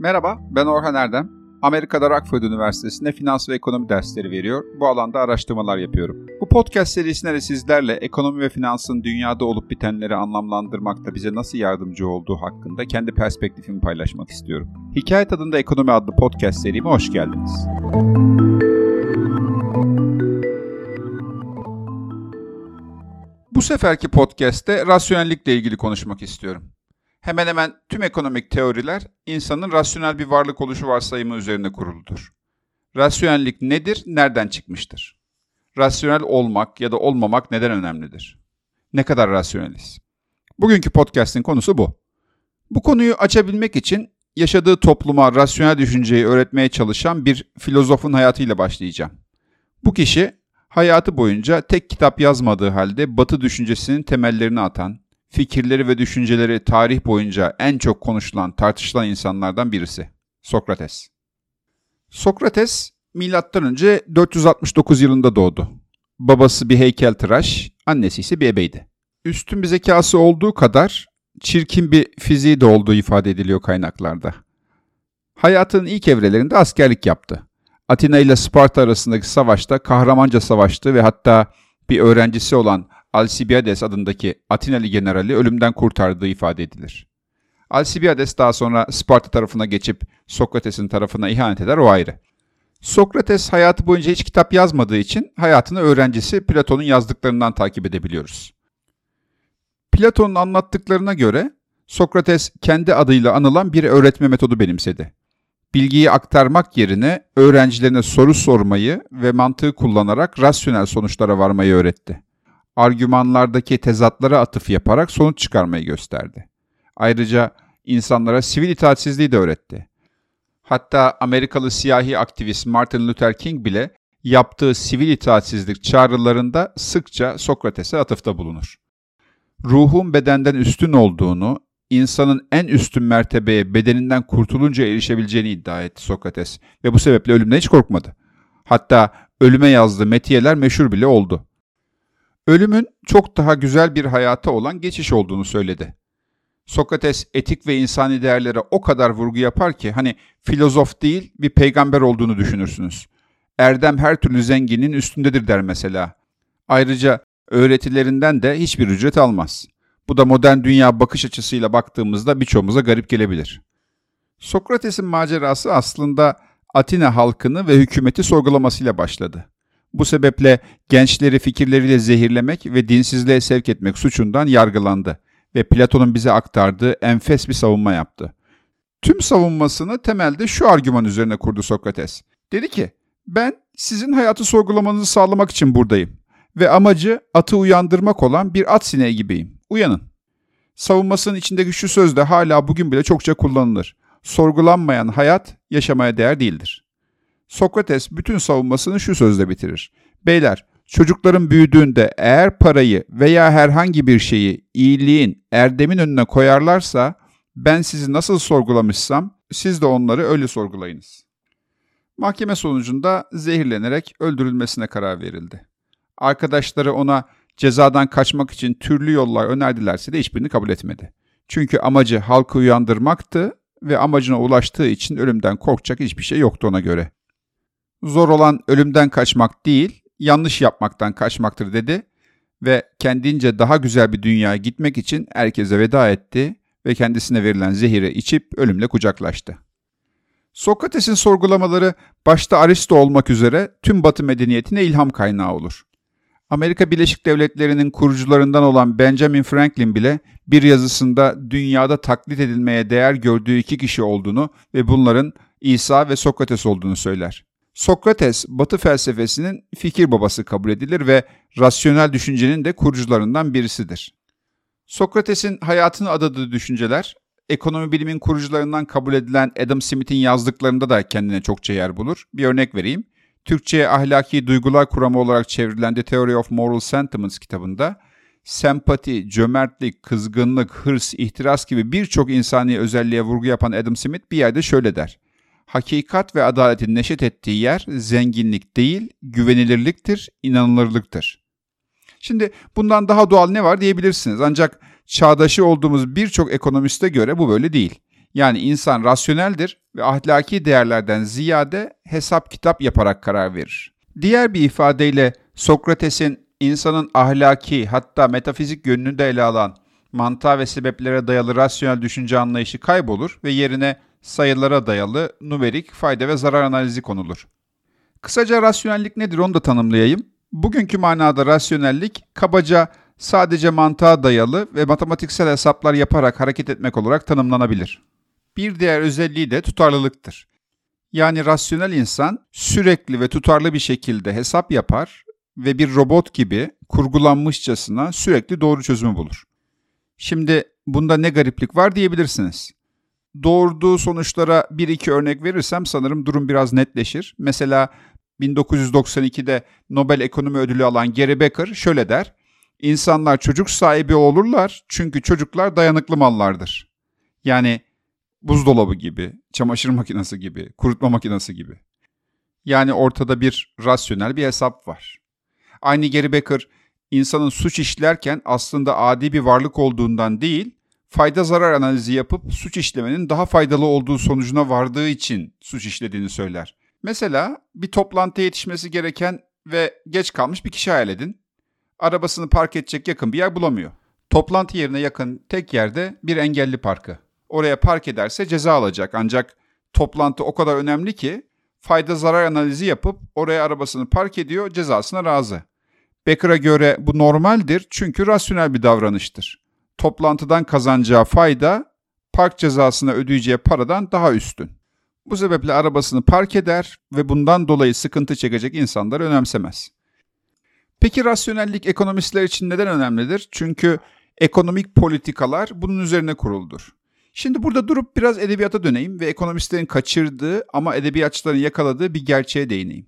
Merhaba, ben Orhan Erdem. Amerika'da Rockford Üniversitesi'nde finans ve ekonomi dersleri veriyor. Bu alanda araştırmalar yapıyorum. Bu podcast serisinde de sizlerle ekonomi ve finansın dünyada olup bitenleri anlamlandırmakta bize nasıl yardımcı olduğu hakkında kendi perspektifimi paylaşmak istiyorum. Hikaye Tadında Ekonomi adlı podcast serime hoş geldiniz. Bu seferki podcast'te rasyonellikle ilgili konuşmak istiyorum. Hemen hemen tüm ekonomik teoriler insanın rasyonel bir varlık oluşu varsayımı üzerine kuruludur. Rasyonellik nedir, nereden çıkmıştır? Rasyonel olmak ya da olmamak neden önemlidir? Ne kadar rasyoneliz? Bugünkü podcast'in konusu bu. Bu konuyu açabilmek için yaşadığı topluma rasyonel düşünceyi öğretmeye çalışan bir filozofun hayatıyla başlayacağım. Bu kişi hayatı boyunca tek kitap yazmadığı halde Batı düşüncesinin temellerini atan, fikirleri ve düşünceleri tarih boyunca en çok konuşulan, tartışılan insanlardan birisi. Sokrates. Sokrates milattan önce 469 yılında doğdu. Babası bir heykeltıraş, annesi ise bir ebeydi. Üstün bir zekası olduğu kadar çirkin bir fiziği de olduğu ifade ediliyor kaynaklarda. Hayatının ilk evrelerinde askerlik yaptı. Atina ile Sparta arasındaki savaşta kahramanca savaştı ve hatta bir öğrencisi olan Alcibiades adındaki Atinalı generali ölümden kurtardığı ifade edilir. Alcibiades daha sonra Sparta tarafına geçip Sokrates'in tarafına ihanet eder o ayrı. Sokrates hayatı boyunca hiç kitap yazmadığı için hayatını öğrencisi Platon'un yazdıklarından takip edebiliyoruz. Platon'un anlattıklarına göre Sokrates kendi adıyla anılan bir öğretme metodu benimsedi. Bilgiyi aktarmak yerine öğrencilerine soru sormayı ve mantığı kullanarak rasyonel sonuçlara varmayı öğretti argümanlardaki tezatlara atıf yaparak sonuç çıkarmayı gösterdi. Ayrıca insanlara sivil itaatsizliği de öğretti. Hatta Amerikalı siyahi aktivist Martin Luther King bile yaptığı sivil itaatsizlik çağrılarında sıkça Sokrates'e atıfta bulunur. Ruhun bedenden üstün olduğunu, insanın en üstün mertebeye bedeninden kurtulunca erişebileceğini iddia etti Sokrates ve bu sebeple ölümden hiç korkmadı. Hatta ölüme yazdığı metiyeler meşhur bile oldu ölümün çok daha güzel bir hayata olan geçiş olduğunu söyledi. Sokrates etik ve insani değerlere o kadar vurgu yapar ki hani filozof değil bir peygamber olduğunu düşünürsünüz. Erdem her türlü zenginin üstündedir der mesela. Ayrıca öğretilerinden de hiçbir ücret almaz. Bu da modern dünya bakış açısıyla baktığımızda birçoğumuza garip gelebilir. Sokrates'in macerası aslında Atina halkını ve hükümeti sorgulamasıyla başladı. Bu sebeple gençleri fikirleriyle zehirlemek ve dinsizliğe sevk etmek suçundan yargılandı ve Platon'un bize aktardığı enfes bir savunma yaptı. Tüm savunmasını temelde şu argüman üzerine kurdu Sokrates. Dedi ki, ben sizin hayatı sorgulamanızı sağlamak için buradayım ve amacı atı uyandırmak olan bir at sineği gibiyim. Uyanın. Savunmasının içindeki şu söz de hala bugün bile çokça kullanılır. Sorgulanmayan hayat yaşamaya değer değildir. Sokrates bütün savunmasını şu sözle bitirir. Beyler, çocukların büyüdüğünde eğer parayı veya herhangi bir şeyi iyiliğin, erdemin önüne koyarlarsa ben sizi nasıl sorgulamışsam siz de onları öyle sorgulayınız. Mahkeme sonucunda zehirlenerek öldürülmesine karar verildi. Arkadaşları ona cezadan kaçmak için türlü yollar önerdilerse de hiçbirini kabul etmedi. Çünkü amacı halkı uyandırmaktı ve amacına ulaştığı için ölümden korkacak hiçbir şey yoktu ona göre. Zor olan ölümden kaçmak değil, yanlış yapmaktan kaçmaktır dedi ve kendince daha güzel bir dünyaya gitmek için herkese veda etti ve kendisine verilen zehiri içip ölümle kucaklaştı. Sokrates'in sorgulamaları başta Aristo olmak üzere tüm Batı medeniyetine ilham kaynağı olur. Amerika Birleşik Devletleri'nin kurucularından olan Benjamin Franklin bile bir yazısında dünyada taklit edilmeye değer gördüğü iki kişi olduğunu ve bunların İsa ve Sokrates olduğunu söyler. Sokrates, Batı felsefesinin fikir babası kabul edilir ve rasyonel düşüncenin de kurucularından birisidir. Sokrates'in hayatını adadığı düşünceler, ekonomi bilimin kurucularından kabul edilen Adam Smith'in yazdıklarında da kendine çokça yer bulur. Bir örnek vereyim. Türkçe'ye ahlaki duygular kuramı olarak çevrilen The Theory of Moral Sentiments kitabında sempati, cömertlik, kızgınlık, hırs, ihtiras gibi birçok insani özelliğe vurgu yapan Adam Smith bir yerde şöyle der hakikat ve adaletin neşet ettiği yer zenginlik değil, güvenilirliktir, inanılırlıktır. Şimdi bundan daha doğal ne var diyebilirsiniz. Ancak çağdaşı olduğumuz birçok ekonomiste göre bu böyle değil. Yani insan rasyoneldir ve ahlaki değerlerden ziyade hesap kitap yaparak karar verir. Diğer bir ifadeyle Sokrates'in insanın ahlaki hatta metafizik yönünü de ele alan mantığa ve sebeplere dayalı rasyonel düşünce anlayışı kaybolur ve yerine sayılara dayalı numerik fayda ve zarar analizi konulur. Kısaca rasyonellik nedir onu da tanımlayayım. Bugünkü manada rasyonellik kabaca sadece mantığa dayalı ve matematiksel hesaplar yaparak hareket etmek olarak tanımlanabilir. Bir diğer özelliği de tutarlılıktır. Yani rasyonel insan sürekli ve tutarlı bir şekilde hesap yapar ve bir robot gibi kurgulanmışçasına sürekli doğru çözümü bulur. Şimdi bunda ne gariplik var diyebilirsiniz. Doğurduğu sonuçlara bir iki örnek verirsem sanırım durum biraz netleşir. Mesela 1992'de Nobel Ekonomi Ödülü alan Gary Becker şöyle der. İnsanlar çocuk sahibi olurlar çünkü çocuklar dayanıklı mallardır. Yani buzdolabı gibi, çamaşır makinesi gibi, kurutma makinesi gibi. Yani ortada bir rasyonel bir hesap var. Aynı Gary Becker insanın suç işlerken aslında adi bir varlık olduğundan değil, fayda zarar analizi yapıp suç işlemenin daha faydalı olduğu sonucuna vardığı için suç işlediğini söyler. Mesela bir toplantıya yetişmesi gereken ve geç kalmış bir kişi hayal edin. Arabasını park edecek yakın bir yer bulamıyor. Toplantı yerine yakın tek yerde bir engelli parkı. Oraya park ederse ceza alacak ancak toplantı o kadar önemli ki fayda zarar analizi yapıp oraya arabasını park ediyor, cezasına razı. Becker'a göre bu normaldir çünkü rasyonel bir davranıştır. Toplantıdan kazanacağı fayda park cezasına ödeyeceği paradan daha üstün. Bu sebeple arabasını park eder ve bundan dolayı sıkıntı çekecek insanları önemsemez. Peki rasyonellik ekonomistler için neden önemlidir? Çünkü ekonomik politikalar bunun üzerine kuruldur. Şimdi burada durup biraz edebiyata döneyim ve ekonomistlerin kaçırdığı ama edebiyatçıların yakaladığı bir gerçeğe değineyim.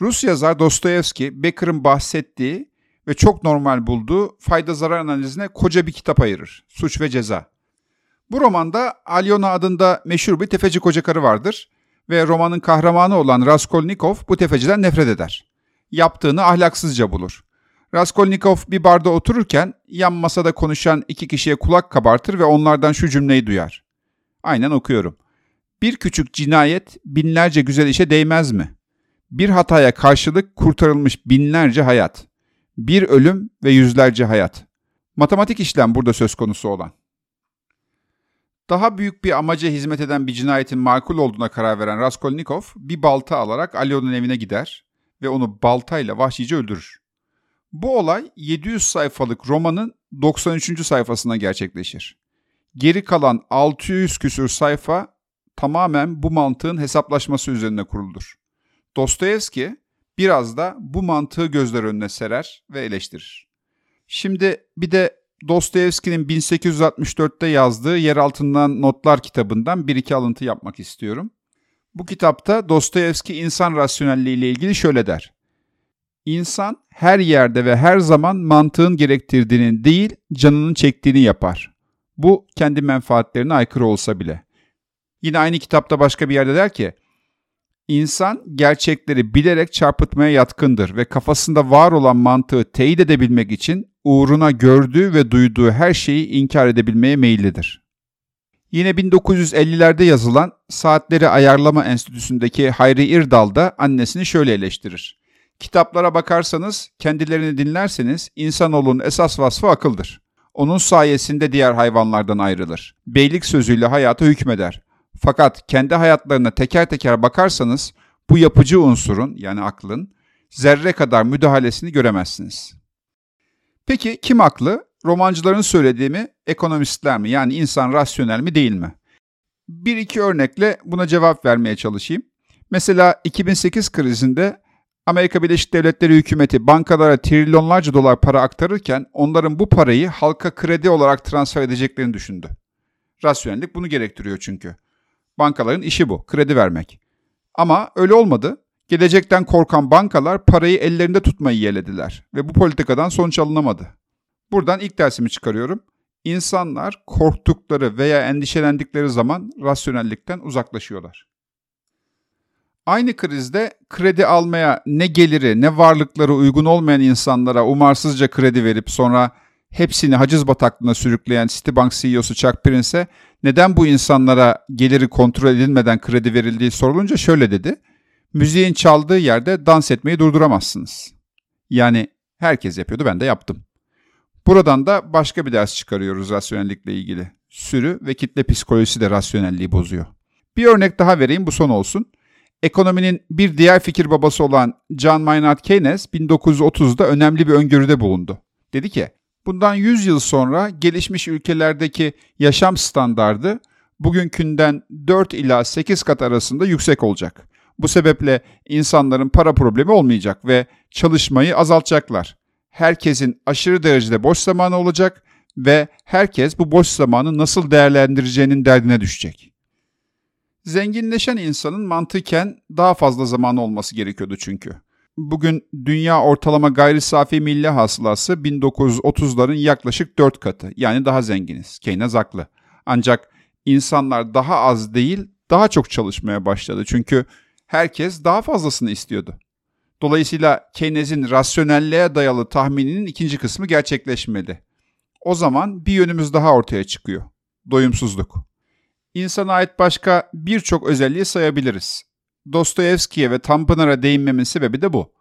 Rus yazar Dostoyevski, Becker'ın bahsettiği ve çok normal bulduğu fayda zarar analizine koca bir kitap ayırır. Suç ve Ceza. Bu romanda Alyona adında meşhur bir tefeci koca karı vardır ve romanın kahramanı olan Raskolnikov bu tefeciden nefret eder. Yaptığını ahlaksızca bulur. Raskolnikov bir barda otururken yan masada konuşan iki kişiye kulak kabartır ve onlardan şu cümleyi duyar. Aynen okuyorum. Bir küçük cinayet binlerce güzel işe değmez mi? Bir hataya karşılık kurtarılmış binlerce hayat. Bir ölüm ve yüzlerce hayat. Matematik işlem burada söz konusu olan. Daha büyük bir amaca hizmet eden bir cinayetin makul olduğuna karar veren Raskolnikov bir balta alarak Alyon'un evine gider ve onu baltayla vahşice öldürür. Bu olay 700 sayfalık romanın 93. sayfasına gerçekleşir. Geri kalan 600 küsür sayfa tamamen bu mantığın hesaplaşması üzerine kuruludur. Dostoyevski biraz da bu mantığı gözler önüne serer ve eleştirir. Şimdi bir de Dostoyevski'nin 1864'te yazdığı Yer Altından Notlar kitabından bir iki alıntı yapmak istiyorum. Bu kitapta Dostoyevski insan rasyonelliği ile ilgili şöyle der. İnsan her yerde ve her zaman mantığın gerektirdiğinin değil, canının çektiğini yapar. Bu kendi menfaatlerine aykırı olsa bile. Yine aynı kitapta başka bir yerde der ki, İnsan gerçekleri bilerek çarpıtmaya yatkındır ve kafasında var olan mantığı teyit edebilmek için uğruna gördüğü ve duyduğu her şeyi inkar edebilmeye meyillidir. Yine 1950'lerde yazılan Saatleri Ayarlama Enstitüsü'ndeki Hayri İrdal da annesini şöyle eleştirir. Kitaplara bakarsanız, kendilerini dinlerseniz insanoğlunun esas vasfı akıldır. Onun sayesinde diğer hayvanlardan ayrılır. Beylik sözüyle hayata hükmeder. Fakat kendi hayatlarına teker teker bakarsanız bu yapıcı unsurun yani aklın zerre kadar müdahalesini göremezsiniz. Peki kim haklı? Romancıların söylediği mi, ekonomistler mi? Yani insan rasyonel mi değil mi? Bir iki örnekle buna cevap vermeye çalışayım. Mesela 2008 krizinde Amerika Birleşik Devletleri hükümeti bankalara trilyonlarca dolar para aktarırken onların bu parayı halka kredi olarak transfer edeceklerini düşündü. Rasyonellik bunu gerektiriyor çünkü. Bankaların işi bu, kredi vermek. Ama öyle olmadı. Gelecekten korkan bankalar parayı ellerinde tutmayı yelediler ve bu politikadan sonuç alınamadı. Buradan ilk dersimi çıkarıyorum. İnsanlar korktukları veya endişelendikleri zaman rasyonellikten uzaklaşıyorlar. Aynı krizde kredi almaya ne geliri ne varlıkları uygun olmayan insanlara umarsızca kredi verip sonra hepsini haciz bataklığına sürükleyen Citibank CEO'su Chuck Prince'e neden bu insanlara geliri kontrol edilmeden kredi verildiği sorulunca şöyle dedi. Müziğin çaldığı yerde dans etmeyi durduramazsınız. Yani herkes yapıyordu ben de yaptım. Buradan da başka bir ders çıkarıyoruz rasyonellikle ilgili. Sürü ve kitle psikolojisi de rasyonelliği bozuyor. Bir örnek daha vereyim bu son olsun. Ekonominin bir diğer fikir babası olan John Maynard Keynes 1930'da önemli bir öngörüde bulundu. Dedi ki, bundan 100 yıl sonra gelişmiş ülkelerdeki yaşam standardı bugünkünden 4 ila 8 kat arasında yüksek olacak. Bu sebeple insanların para problemi olmayacak ve çalışmayı azaltacaklar. Herkesin aşırı derecede boş zamanı olacak ve herkes bu boş zamanı nasıl değerlendireceğinin derdine düşecek. Zenginleşen insanın mantıken daha fazla zamanı olması gerekiyordu çünkü. Bugün dünya ortalama gayri safi milli hasılası 1930'ların yaklaşık 4 katı. Yani daha zenginiz. Keynes haklı. Ancak insanlar daha az değil, daha çok çalışmaya başladı. Çünkü herkes daha fazlasını istiyordu. Dolayısıyla Keynes'in rasyonelliğe dayalı tahmininin ikinci kısmı gerçekleşmedi. O zaman bir yönümüz daha ortaya çıkıyor. Doyumsuzluk. İnsana ait başka birçok özelliği sayabiliriz. Dostoyevski'ye ve Tanpınar'a değinmemin sebebi de bu.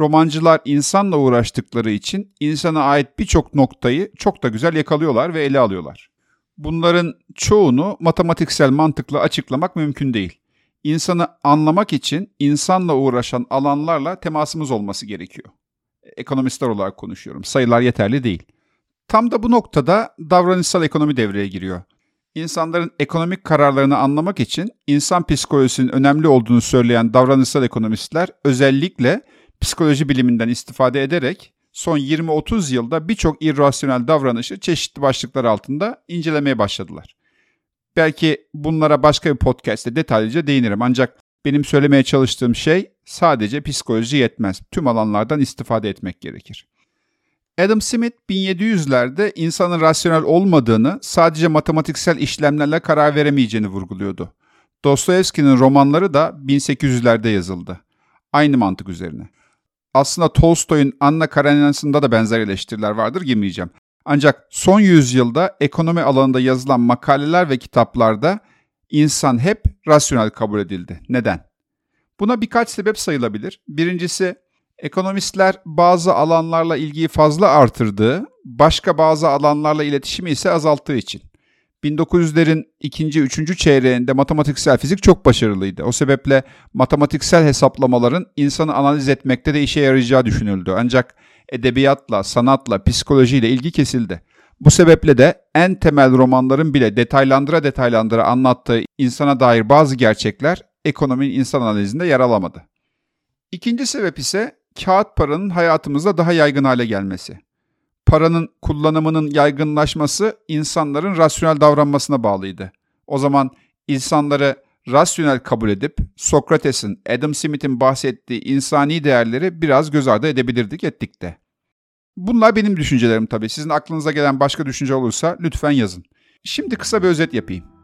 Romancılar insanla uğraştıkları için insana ait birçok noktayı çok da güzel yakalıyorlar ve ele alıyorlar. Bunların çoğunu matematiksel mantıkla açıklamak mümkün değil. İnsanı anlamak için insanla uğraşan alanlarla temasımız olması gerekiyor. Ekonomistler olarak konuşuyorum. Sayılar yeterli değil. Tam da bu noktada davranışsal ekonomi devreye giriyor. İnsanların ekonomik kararlarını anlamak için insan psikolojisinin önemli olduğunu söyleyen davranışsal ekonomistler özellikle psikoloji biliminden istifade ederek son 20-30 yılda birçok irrasyonel davranışı çeşitli başlıklar altında incelemeye başladılar. Belki bunlara başka bir podcast'te detaylıca değinirim ancak benim söylemeye çalıştığım şey sadece psikoloji yetmez. Tüm alanlardan istifade etmek gerekir. Adam Smith 1700'lerde insanın rasyonel olmadığını, sadece matematiksel işlemlerle karar veremeyeceğini vurguluyordu. Dostoyevski'nin romanları da 1800'lerde yazıldı. Aynı mantık üzerine. Aslında Tolstoy'un Anna Karenina'sında da benzer eleştiriler vardır girmeyeceğim. Ancak son yüzyılda ekonomi alanında yazılan makaleler ve kitaplarda insan hep rasyonel kabul edildi. Neden? Buna birkaç sebep sayılabilir. Birincisi Ekonomistler bazı alanlarla ilgiyi fazla artırdığı, başka bazı alanlarla iletişimi ise azalttığı için. 1900'lerin ikinci, üçüncü çeyreğinde matematiksel fizik çok başarılıydı. O sebeple matematiksel hesaplamaların insanı analiz etmekte de işe yarayacağı düşünüldü. Ancak edebiyatla, sanatla, psikolojiyle ilgi kesildi. Bu sebeple de en temel romanların bile detaylandıra detaylandıra anlattığı insana dair bazı gerçekler ekonominin insan analizinde yer alamadı. İkinci sebep ise kağıt paranın hayatımızda daha yaygın hale gelmesi. Paranın kullanımının yaygınlaşması insanların rasyonel davranmasına bağlıydı. O zaman insanları rasyonel kabul edip Sokrates'in, Adam Smith'in bahsettiği insani değerleri biraz göz ardı edebilirdik ettik de. Bunlar benim düşüncelerim tabii. Sizin aklınıza gelen başka düşünce olursa lütfen yazın. Şimdi kısa bir özet yapayım.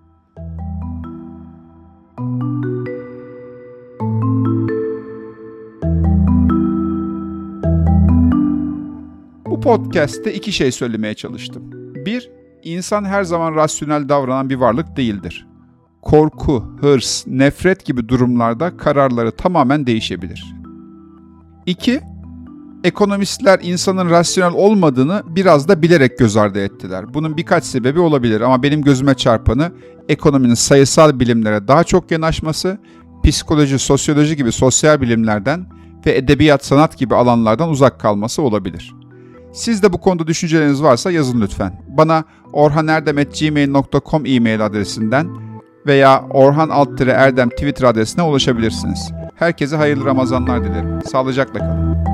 Podcast'te iki şey söylemeye çalıştım. Bir, insan her zaman rasyonel davranan bir varlık değildir. Korku, hırs, nefret gibi durumlarda kararları tamamen değişebilir. İki, ekonomistler insanın rasyonel olmadığını biraz da bilerek göz ardı ettiler. Bunun birkaç sebebi olabilir ama benim gözüme çarpanı ekonominin sayısal bilimlere daha çok yanaşması, psikoloji, sosyoloji gibi sosyal bilimlerden ve edebiyat, sanat gibi alanlardan uzak kalması olabilir. Siz de bu konuda düşünceleriniz varsa yazın lütfen. Bana orhanerdem.gmail.com e-mail adresinden veya Orhan Erdem Twitter adresine ulaşabilirsiniz. Herkese hayırlı Ramazanlar dilerim. Sağlıcakla kalın.